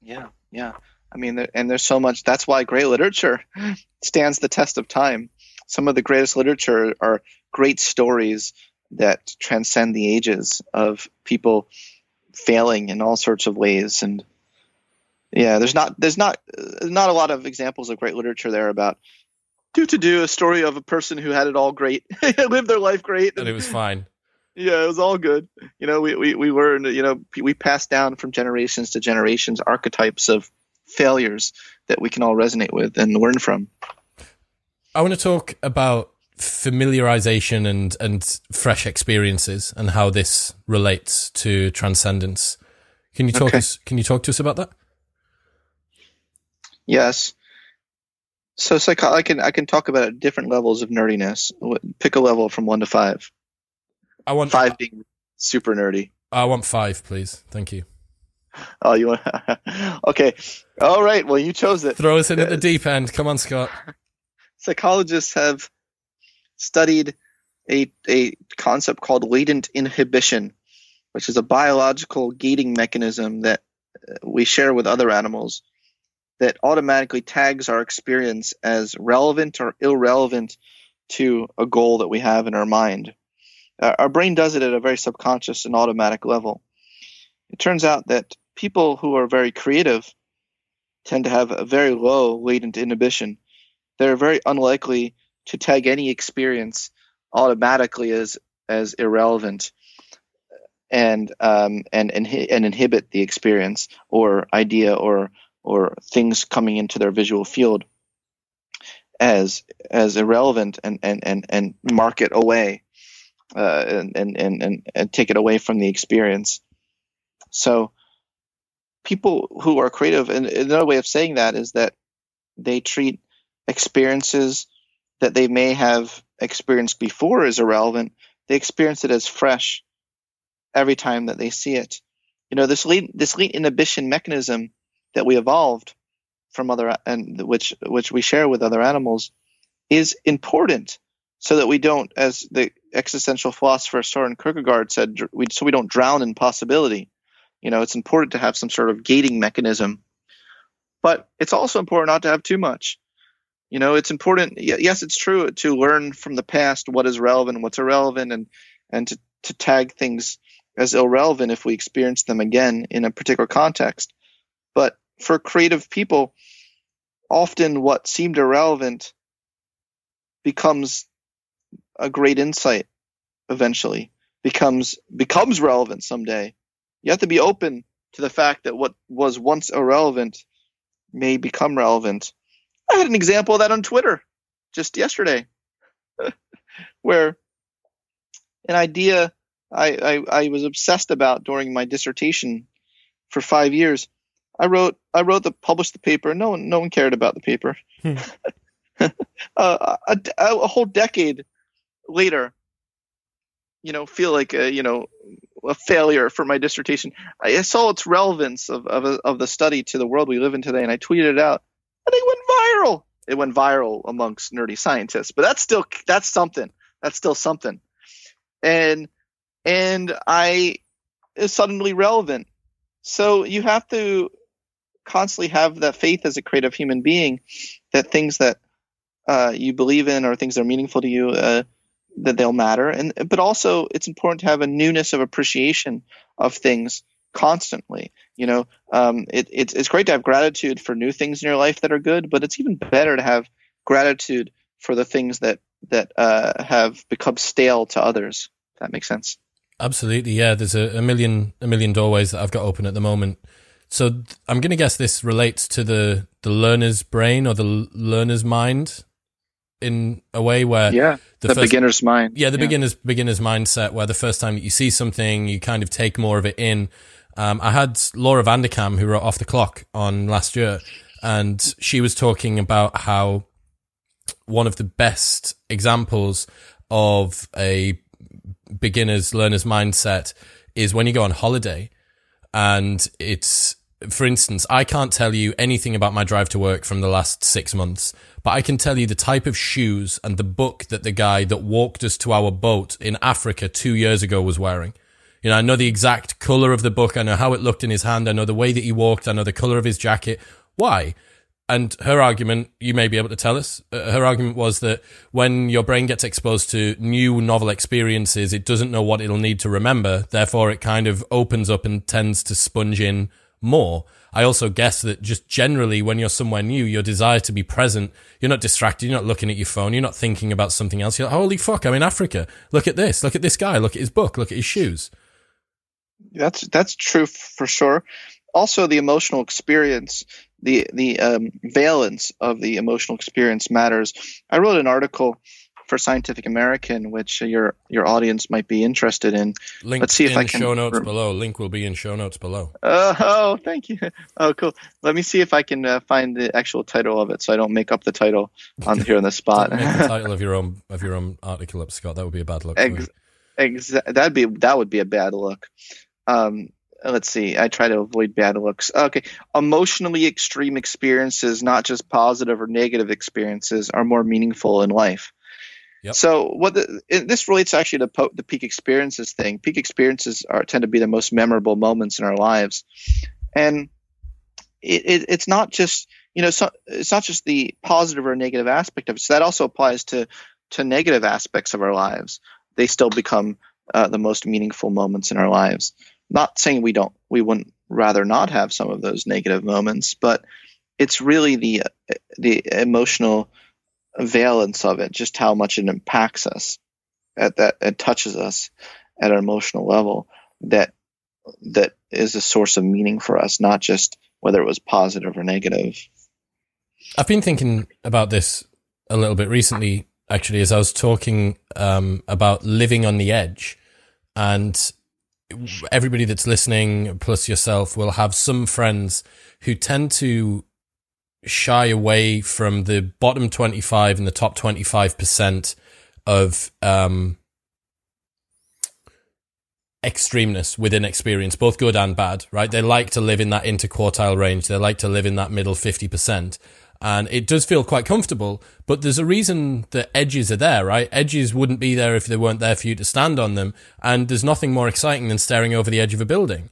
Yeah, yeah. I mean, and there's so much. That's why great literature stands the test of time. Some of the greatest literature are great stories that transcend the ages of people failing in all sorts of ways. And yeah, there's not there's not not a lot of examples of great literature there about do to do a story of a person who had it all great, lived their life great, And it was fine. yeah, it was all good. You know, we, we, we learned, you know, we passed down from generations to generations archetypes of failures that we can all resonate with and learn from. I want to talk about familiarization and and fresh experiences and how this relates to transcendence. Can you talk Okay. us? Can you talk to us about that? Yes. So psycho- I can I can talk about different levels of nerdiness. Pick a level from one to five. I want Five being super nerdy. I want five, please. Thank you. Oh, you want? okay. All right. Well, you chose it. Throw us in at the deep end. Come on, Scott. psychologists have studied a, a concept called latent inhibition, which is a biological gating mechanism that uh, we share with other animals that automatically tags our experience as relevant or irrelevant to a goal that we have in our mind. Our brain does it at a very subconscious and automatic level. It turns out that people who are very creative tend to have a very low latent inhibition they're very unlikely to tag any experience automatically as as irrelevant and um, and and, and inhibit the experience or idea or or things coming into their visual field as as irrelevant and and and, and mark it away uh, and, and and and take it away from the experience so people who are creative and another way of saying that is that they treat experiences that they may have experienced before as irrelevant, they experience it as fresh every time that they see it. You know, this latent, this latent inhibition mechanism that we evolved from other and which which we share with other animals is important so that we don't, as the existential philosopher Soren Kierkegaard said, we, so we don't drown in possibility. You know, it's important to have some sort of gating mechanism, but it's also important not to have too much. You know it's important yes it's true to learn from the past what is relevant what's irrelevant and and to, to tag things as irrelevant if we experience them again in a particular context but for creative people often what seemed irrelevant becomes a great insight eventually becomes becomes relevant someday you have to be open to the fact that what was once irrelevant may become relevant I had an example of that on Twitter just yesterday, where an idea I, I, I was obsessed about during my dissertation for five years. I wrote I wrote the published the paper. No one no one cared about the paper. Hmm. uh, a, a whole decade later, you know, feel like a you know a failure for my dissertation. I saw its relevance of of, of the study to the world we live in today, and I tweeted it out and it went viral. It went viral amongst nerdy scientists, but that's still that's something. That's still something. And and I is suddenly relevant. So you have to constantly have that faith as a creative human being that things that uh, you believe in or things that are meaningful to you uh, that they'll matter. And but also it's important to have a newness of appreciation of things constantly you know? Um, it, it's, it's great to have gratitude for new things in your life that are good but it's even better to have gratitude for the things that that uh, have become stale to others that makes sense. Absolutely yeah. There's a, a million a million doorways that i've got open at the moment so i'm going to guess this relates to the the learner's brain or the learner's mind in a way where yeah the, the first, beginner's mind yeah the yeah. beginner's beginner's mindset where the first time that you see something you kind of take more of it in um, i had laura vanderkam who wrote off the clock on last year and she was talking about how one of the best examples of a beginner's learner's mindset is when you go on holiday and it's for instance, I can't tell you anything about my drive to work from the last six months, but I can tell you the type of shoes and the book that the guy that walked us to our boat in Africa two years ago was wearing. You know, I know the exact color of the book. I know how it looked in his hand. I know the way that he walked. I know the color of his jacket. Why? And her argument, you may be able to tell us, uh, her argument was that when your brain gets exposed to new novel experiences, it doesn't know what it'll need to remember. Therefore, it kind of opens up and tends to sponge in more. I also guess that just generally when you're somewhere new, your desire to be present, you're not distracted, you're not looking at your phone, you're not thinking about something else. You're like, holy fuck, I'm in Africa. Look at this. Look at this guy. Look at his book. Look at his shoes. That's that's true for sure. Also, the emotional experience, the the um, valence of the emotional experience matters. I wrote an article for Scientific American, which your your audience might be interested in. Link Let's see if I can. Show notes below. Link will be in show notes below. Uh, oh, thank you. Oh, cool. Let me see if I can uh, find the actual title of it, so I don't make up the title on here on the spot. make the title of your own of your own article up, Scott. That would be a bad look. Ex- that'd be that would be a bad look. Um, let's see. I try to avoid bad looks. Okay, emotionally extreme experiences, not just positive or negative experiences, are more meaningful in life. Yep. So what the, this relates actually to po- the peak experiences thing. Peak experiences are tend to be the most memorable moments in our lives, and it, it, it's not just you know so, it's not just the positive or negative aspect of it. So that also applies to to negative aspects of our lives. They still become uh, the most meaningful moments in our lives. Not saying we don't we wouldn't rather not have some of those negative moments, but it's really the the emotional valence of it, just how much it impacts us at that it touches us at an emotional level that that is a source of meaning for us, not just whether it was positive or negative. I've been thinking about this a little bit recently, actually, as I was talking um, about living on the edge. And everybody that's listening, plus yourself, will have some friends who tend to shy away from the bottom 25 and the top 25% of um, extremeness within experience, both good and bad, right? They like to live in that interquartile range. They like to live in that middle 50%. And it does feel quite comfortable, but there's a reason that edges are there, right? Edges wouldn't be there if they weren't there for you to stand on them. And there's nothing more exciting than staring over the edge of a building.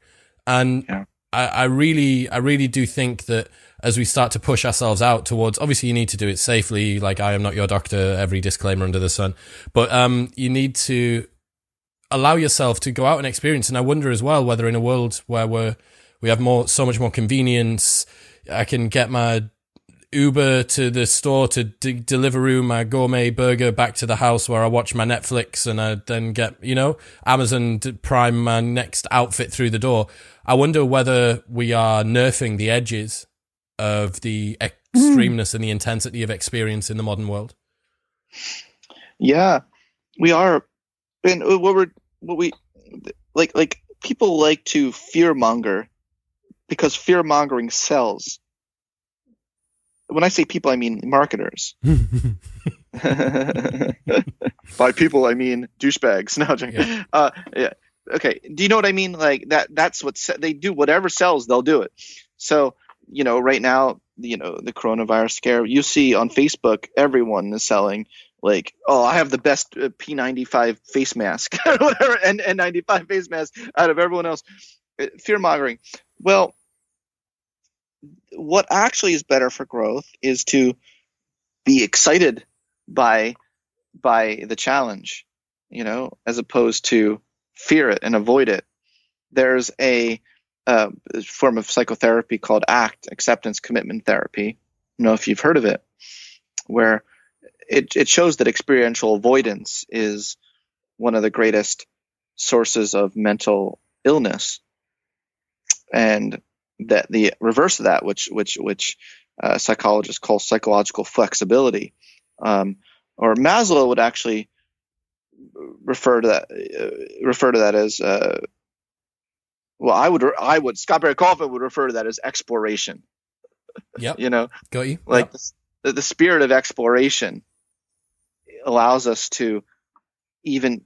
And yeah. I, I really, I really do think that as we start to push ourselves out towards obviously you need to do it safely like i am not your doctor every disclaimer under the sun but um, you need to allow yourself to go out and experience and i wonder as well whether in a world where we're we have more so much more convenience i can get my uber to the store to d- deliver my gourmet burger back to the house where i watch my netflix and i then get you know amazon prime my next outfit through the door. I wonder whether we are nerfing the edges of the extremeness mm. and the intensity of experience in the modern world? Yeah, we are. And what we're what we like like people like to fear monger because fear mongering sells. When I say people, I mean marketers. By people, I mean douchebags. No, yeah. Uh, yeah. Okay. Do you know what I mean? Like that. That's what they do. Whatever sells, they'll do it. So you know, right now, you know, the coronavirus scare, you see on Facebook, everyone is selling like oh I have the best uh, P95 face mask whatever and N95 face mask out of everyone else. Uh, fear mongering. Well, what actually is better for growth is to be excited by by the challenge, you know, as opposed to fear it and avoid it. There's a uh, form of psychotherapy called ACT, acceptance commitment therapy. I know if you've heard of it, where it, it shows that experiential avoidance is one of the greatest sources of mental illness. And that the reverse of that, which which which uh, psychologists call psychological flexibility, um, or Maslow would actually refer to that uh, refer to that as uh, well. I would I would Scott Barry Kaufman would refer to that as exploration. Yeah, you know, got you. Like yep. the, the spirit of exploration allows us to even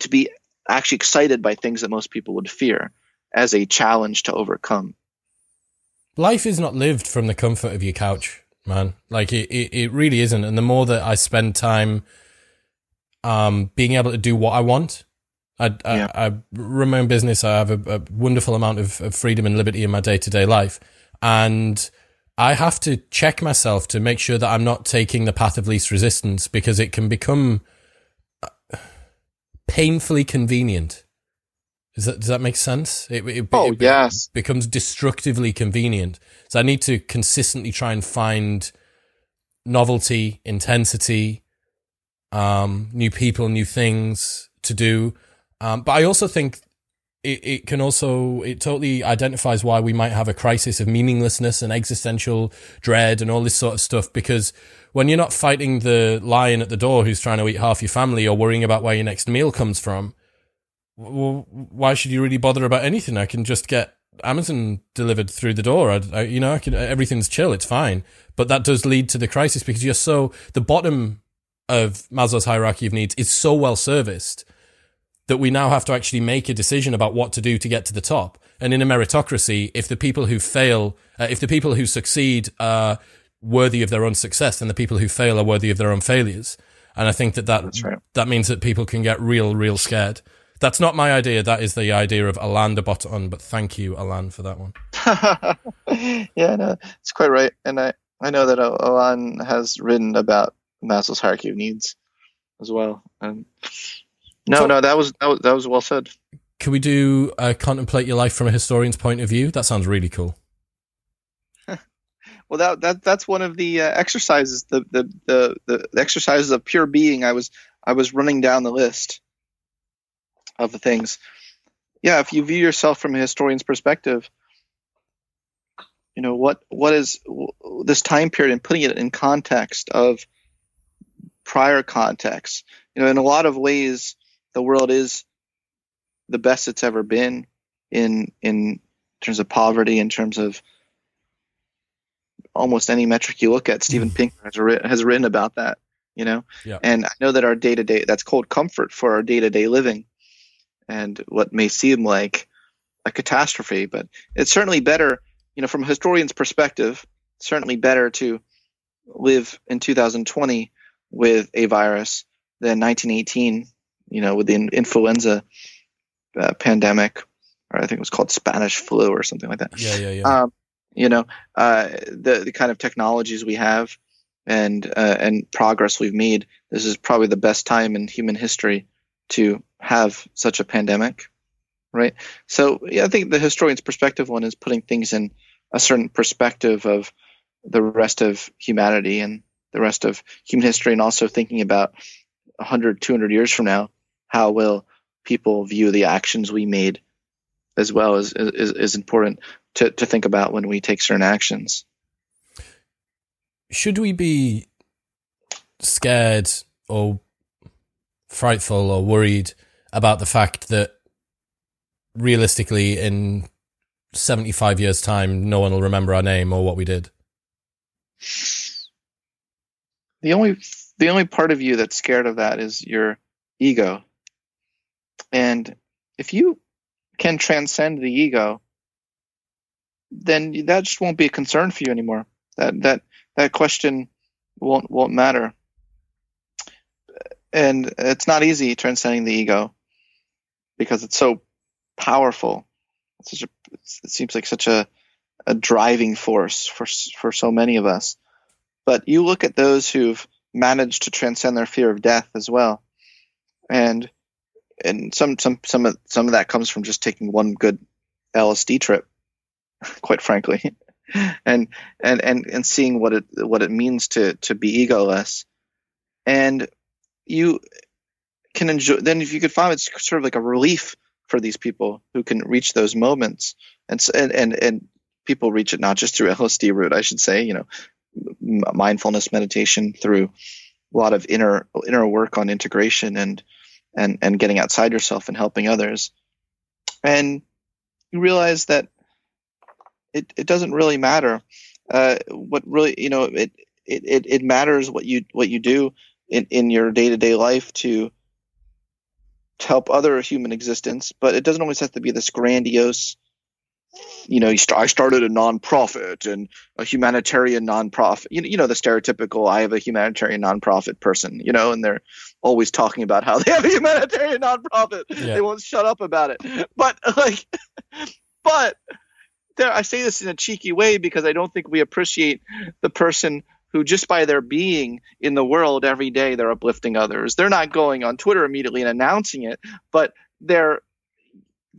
to be actually excited by things that most people would fear as a challenge to overcome life is not lived from the comfort of your couch, man. Like it, it, it really isn't. And the more that I spend time, um, being able to do what I want, I, yeah. I, I run my own business. I have a, a wonderful amount of, of freedom and liberty in my day to day life. And I have to check myself to make sure that I'm not taking the path of least resistance because it can become uh, painfully convenient does that, does that make sense? It, it, oh, it, yes. becomes destructively convenient. So I need to consistently try and find novelty, intensity, um, new people, new things to do. Um, but I also think it, it can also, it totally identifies why we might have a crisis of meaninglessness and existential dread and all this sort of stuff. Because when you're not fighting the lion at the door who's trying to eat half your family or worrying about where your next meal comes from, well, why should you really bother about anything? I can just get Amazon delivered through the door. I, I, you know, I can, everything's chill. It's fine. But that does lead to the crisis because you're so, the bottom of Maslow's hierarchy of needs is so well serviced that we now have to actually make a decision about what to do to get to the top. And in a meritocracy, if the people who fail, uh, if the people who succeed are worthy of their own success, then the people who fail are worthy of their own failures. And I think that that, right. that means that people can get real, real scared. That's not my idea. That is the idea of Alain de Botton. But thank you, Alain, for that one. yeah, no, it's quite right. And I, I know that Alain has written about Maslow's hierarchy of needs as well. And no, so, no, that was, that was that was well said. Can we do uh, contemplate your life from a historian's point of view? That sounds really cool. well, that that that's one of the uh, exercises, the, the the the exercises of pure being. I was I was running down the list of the things. Yeah, if you view yourself from a historian's perspective, you know what what is this time period and putting it in context of prior context. You know, in a lot of ways, the world is the best it's ever been in in terms of poverty, in terms of almost any metric you look at. Steven mm. Pinker has, written, has written about that. You know, yeah. and I know that our day to day that's called comfort for our day to day living and what may seem like a catastrophe, but it's certainly better, you know, from a historian's perspective, certainly better to live in 2020 with a virus than 1918, you know, with the influenza uh, pandemic, or I think it was called Spanish flu or something like that. Yeah, yeah, yeah. Um, you know, uh, the the kind of technologies we have and uh, and progress we've made. This is probably the best time in human history to have such a pandemic, right? So yeah, I think the historian's perspective one is putting things in a certain perspective of the rest of humanity and the rest of human history, and also thinking about 100, 200 years from now, how will people view the actions we made as well is, is, is important to, to think about when we take certain actions. Should we be scared or frightful or worried about the fact that realistically in 75 years time no one will remember our name or what we did the only the only part of you that's scared of that is your ego and if you can transcend the ego then that just won't be a concern for you anymore that that that question won't won't matter and it's not easy transcending the ego because it's so powerful. It's such a, it seems like such a, a driving force for for so many of us. But you look at those who've managed to transcend their fear of death as well, and and some some some of some of that comes from just taking one good LSD trip, quite frankly, and and and and seeing what it what it means to to be egoless, and you can enjoy. Then if you could find it's sort of like a relief for these people who can reach those moments, and and and, and people reach it not just through LSD route, I should say, you know, mindfulness meditation through a lot of inner inner work on integration and and and getting outside yourself and helping others. And you realize that it, it doesn't really matter uh, what really you know it, it it matters what you what you do in, in your day-to-day life to to help other human existence but it doesn't always have to be this grandiose you know, I started a nonprofit and a humanitarian nonprofit. You know, you know the stereotypical I have a humanitarian nonprofit person. You know, and they're always talking about how they have a humanitarian nonprofit. Yeah. They won't shut up about it. But like, but there, I say this in a cheeky way because I don't think we appreciate the person who just by their being in the world every day they're uplifting others. They're not going on Twitter immediately and announcing it, but they're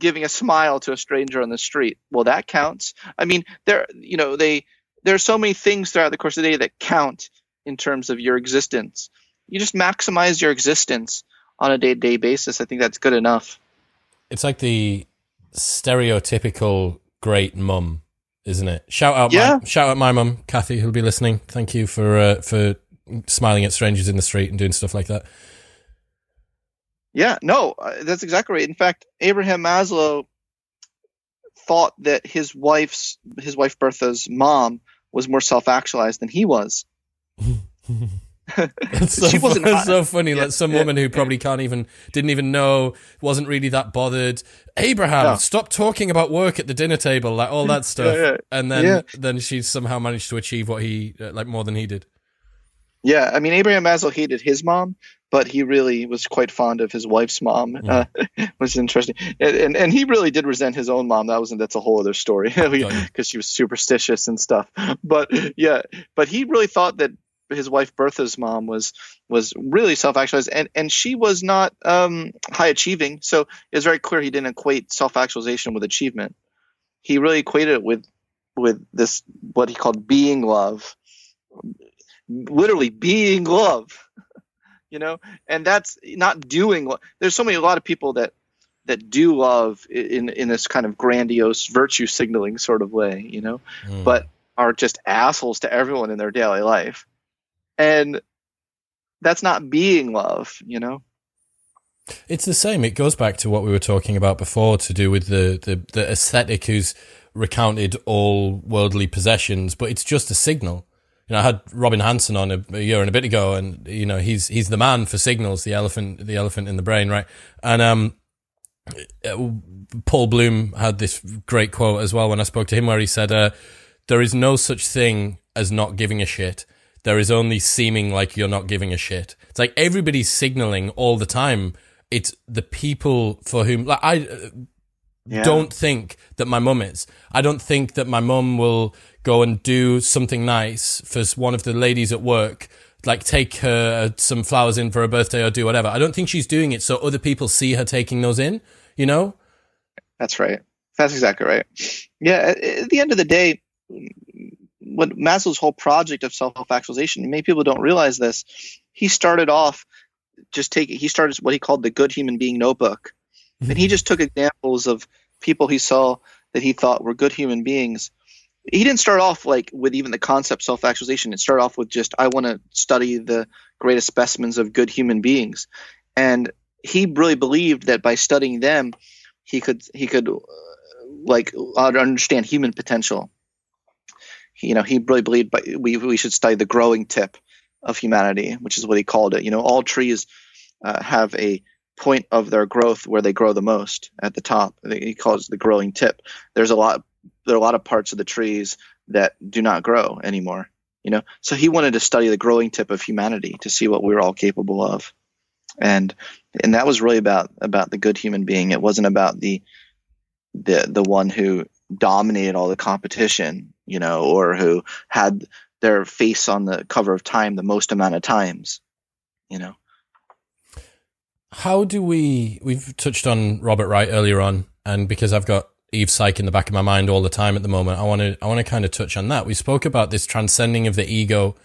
giving a smile to a stranger on the street. Well, that counts. I mean, there, you know, they there are so many things throughout the course of the day that count in terms of your existence. You just maximize your existence on a day-to-day basis. I think that's good enough. It's like the stereotypical great mum, isn't it? Shout out, yeah. my, shout out my mum, Kathy, who'll be listening. Thank you for uh, for smiling at strangers in the street and doing stuff like that. Yeah, no, uh, that's exactly right. In fact, Abraham Maslow thought that his wife's his wife Bertha's mom was more self-actualized than he was. that's so, she wasn't that's so funny. Yeah, like some yeah, woman who probably can't even didn't even know, wasn't really that bothered. Abraham, no. stop talking about work at the dinner table, like all that stuff. yeah, and then then she somehow managed to achieve what he uh, like more than he did. Yeah, I mean Abraham Maslow hated his mom, but he really was quite fond of his wife's mom, yeah. uh, which is interesting. And, and, and he really did resent his own mom. That was that's a whole other story because she was superstitious and stuff. But yeah, but he really thought that his wife Bertha's mom was was really self actualized, and and she was not um, high achieving. So it was very clear he didn't equate self actualization with achievement. He really equated it with with this what he called being love, literally being love you know? And that's not doing what there's so many a lot of people that that do love in in this kind of grandiose virtue signaling sort of way you know? Mm. but are just assholes to everyone in their daily life. And that's not being love you know? It's the same. It goes back to what we were talking about before to do with the the, the ascetic who's recounted all worldly possessions but it's just a signal you know, I had Robin Hanson on a, a, year and a bit ago, and you know, he's he's the man for signals, the elephant, the elephant in the brain, right? And um, Paul Bloom had this great quote as well when I spoke to him, where he said, uh, "There is no such thing as not giving a shit. There is only seeming like you're not giving a shit. It's like everybody's signaling all the time. It's the people for whom, like I." Yeah. Don't think that my mum is. I don't think that my mum will go and do something nice for one of the ladies at work, like take her uh, some flowers in for her birthday or do whatever. I don't think she's doing it so other people see her taking those in, you know? That's right. That's exactly right. Yeah, at the end of the day, what Maslow's whole project of self-actualization, many people don't realize this. He started off just taking he started what he called the good human being notebook. And he just took examples of people he saw that he thought were good human beings he didn't start off like with even the concept self actualization. It started off with just I want to study the greatest specimens of good human beings, and he really believed that by studying them, he could he could uh, like understand human potential. You know, he really believed by, we we should study the growing tip of humanity, which is what he called it. You know, all trees uh, have a point of their growth where they grow the most at the top. He calls the growing tip. There's a lot there are a lot of parts of the trees that do not grow anymore you know so he wanted to study the growing tip of humanity to see what we are all capable of and and that was really about about the good human being. It wasn't about the the the one who dominated all the competition, you know, or who had their face on the cover of Time the most amount of times, you know. How do we? We've touched on Robert Wright earlier on, and because I've got Evo Psych in the back of my mind all the time at the moment, I want to I want to kind of touch on that. We spoke about this transcending of the ego,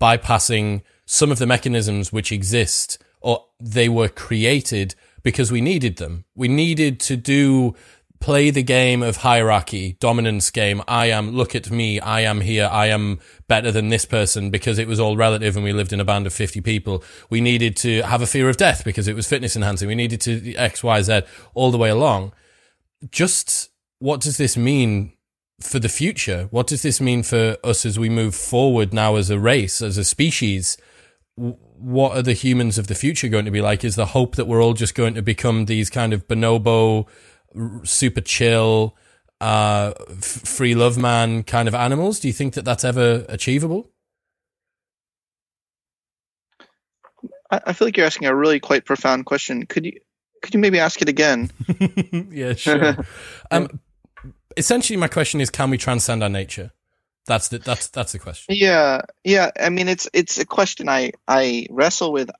bypassing some of the mechanisms which exist, or they were created because we needed them. We needed to do play the game of hierarchy, dominance game. I am, look at me. I am here. I am better than this person because it was all relative and we lived in a band of 50 people. We needed to have a fear of death because it was fitness enhancing. We needed to X, Y, Z all the way along. Just what does this mean for the future? What does this mean for us as we move forward now as a race, as a species? What are the humans of the future going to be like? Is the hope that we're all just going to become these kind of bonobo, super chill, uh, f- free love man kind of animals. Do you think that that's ever achievable? I, I feel like you're asking a really quite profound question. Could you could you maybe ask it again? yeah, sure. um, essentially, my question is: Can we transcend our nature? That's the that's that's the question. Yeah, yeah. I mean, it's it's a question I I wrestle with,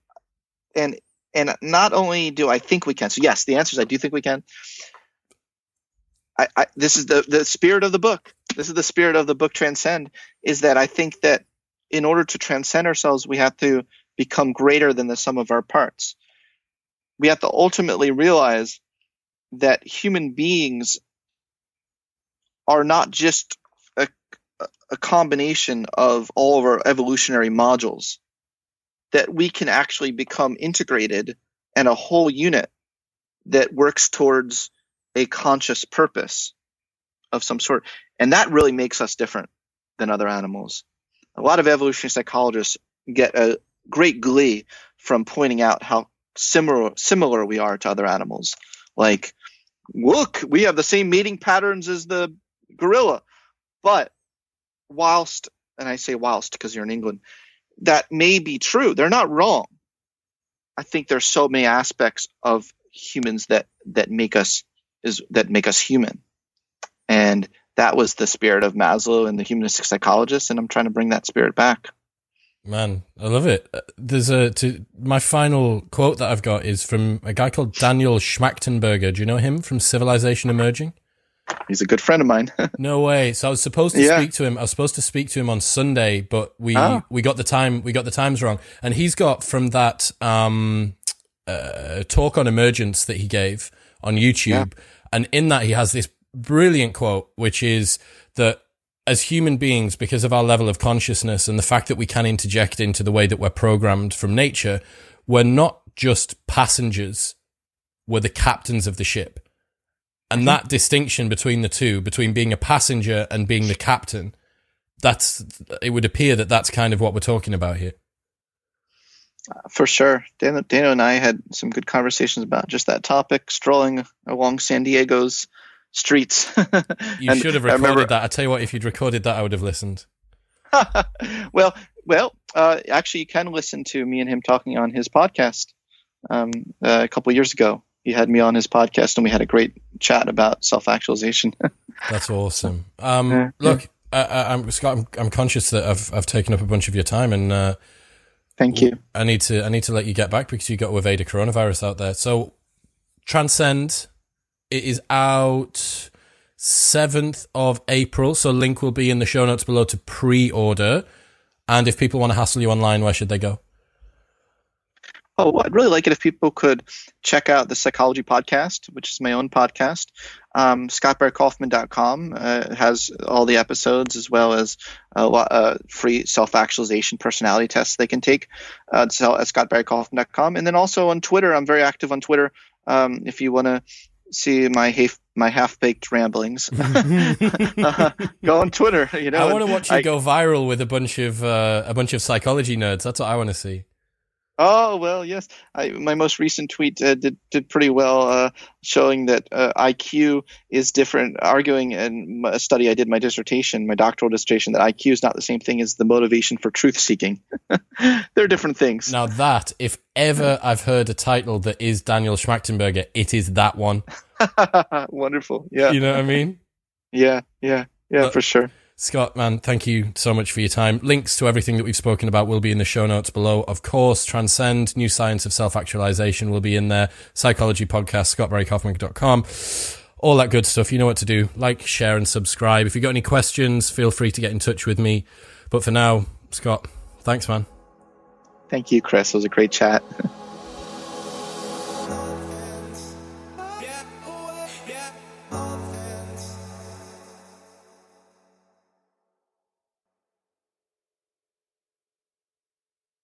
and and not only do I think we can. So yes, the answer is I do think we can. I, I, this is the the spirit of the book. This is the spirit of the book. Transcend is that I think that in order to transcend ourselves, we have to become greater than the sum of our parts. We have to ultimately realize that human beings are not just a, a combination of all of our evolutionary modules, that we can actually become integrated and a whole unit that works towards a conscious purpose of some sort. And that really makes us different than other animals. A lot of evolutionary psychologists get a great glee from pointing out how similar similar we are to other animals. Like, look, we have the same mating patterns as the gorilla. But whilst, and I say whilst because you're in England, that may be true. They're not wrong. I think there's so many aspects of humans that that make us is that make us human. And that was the spirit of Maslow and the humanistic psychologist, and I'm trying to bring that spirit back. Man, I love it. Uh, there's a to my final quote that I've got is from a guy called Daniel Schmachtenberger. Do you know him from Civilization Emerging? He's a good friend of mine. no way. So I was supposed to yeah. speak to him. I was supposed to speak to him on Sunday, but we ah. we got the time we got the times wrong. And he's got from that um, uh, talk on emergence that he gave on YouTube. Yeah. And in that, he has this brilliant quote, which is that as human beings, because of our level of consciousness and the fact that we can interject into the way that we're programmed from nature, we're not just passengers, we're the captains of the ship. And mm-hmm. that distinction between the two, between being a passenger and being the captain, that's, it would appear that that's kind of what we're talking about here. For sure. Dano, Dano and I had some good conversations about just that topic, strolling along San Diego's streets. you should have recorded remember, that. I tell you what, if you'd recorded that, I would have listened. well, well, uh, actually, you can listen to me and him talking on his podcast um, uh, a couple years ago. He had me on his podcast, and we had a great chat about self-actualization. That's awesome. Um, yeah, look. I, am Scott. I'm, I'm, conscious that I've I've taken up a bunch of your time, and uh, Thank you. I need to I need to let you get back because you got to evade a coronavirus out there. So Transcend it is out 7th of April, so link will be in the show notes below to pre-order. And if people want to hassle you online, where should they go? Oh, I'd really like it if people could check out the Psychology Podcast, which is my own podcast. Um, ScottBarryKaufman.com uh, has all the episodes as well as a lot, uh, free self-actualization personality tests they can take uh, at ScottBarryKaufman.com. And then also on Twitter, I'm very active on Twitter. Um, if you want to see my half my half baked ramblings, uh, go on Twitter. You know, I want to watch you I, go viral with a bunch of uh, a bunch of psychology nerds. That's what I want to see. Oh well, yes. I, my most recent tweet uh, did did pretty well, uh, showing that uh, IQ is different. Arguing in a study I did my dissertation, my doctoral dissertation, that IQ is not the same thing as the motivation for truth seeking. They're different things. Now that, if ever I've heard a title that is Daniel Schmachtenberger, it is that one. Wonderful. Yeah. You know what I mean? Yeah. Yeah. Yeah. for sure. Scott, man, thank you so much for your time. Links to everything that we've spoken about will be in the show notes below. Of course, Transcend, New Science of Self Actualization will be in there. Psychology podcast, scottbarrykaufman.com. All that good stuff. You know what to do. Like, share, and subscribe. If you've got any questions, feel free to get in touch with me. But for now, Scott, thanks, man. Thank you, Chris. It was a great chat.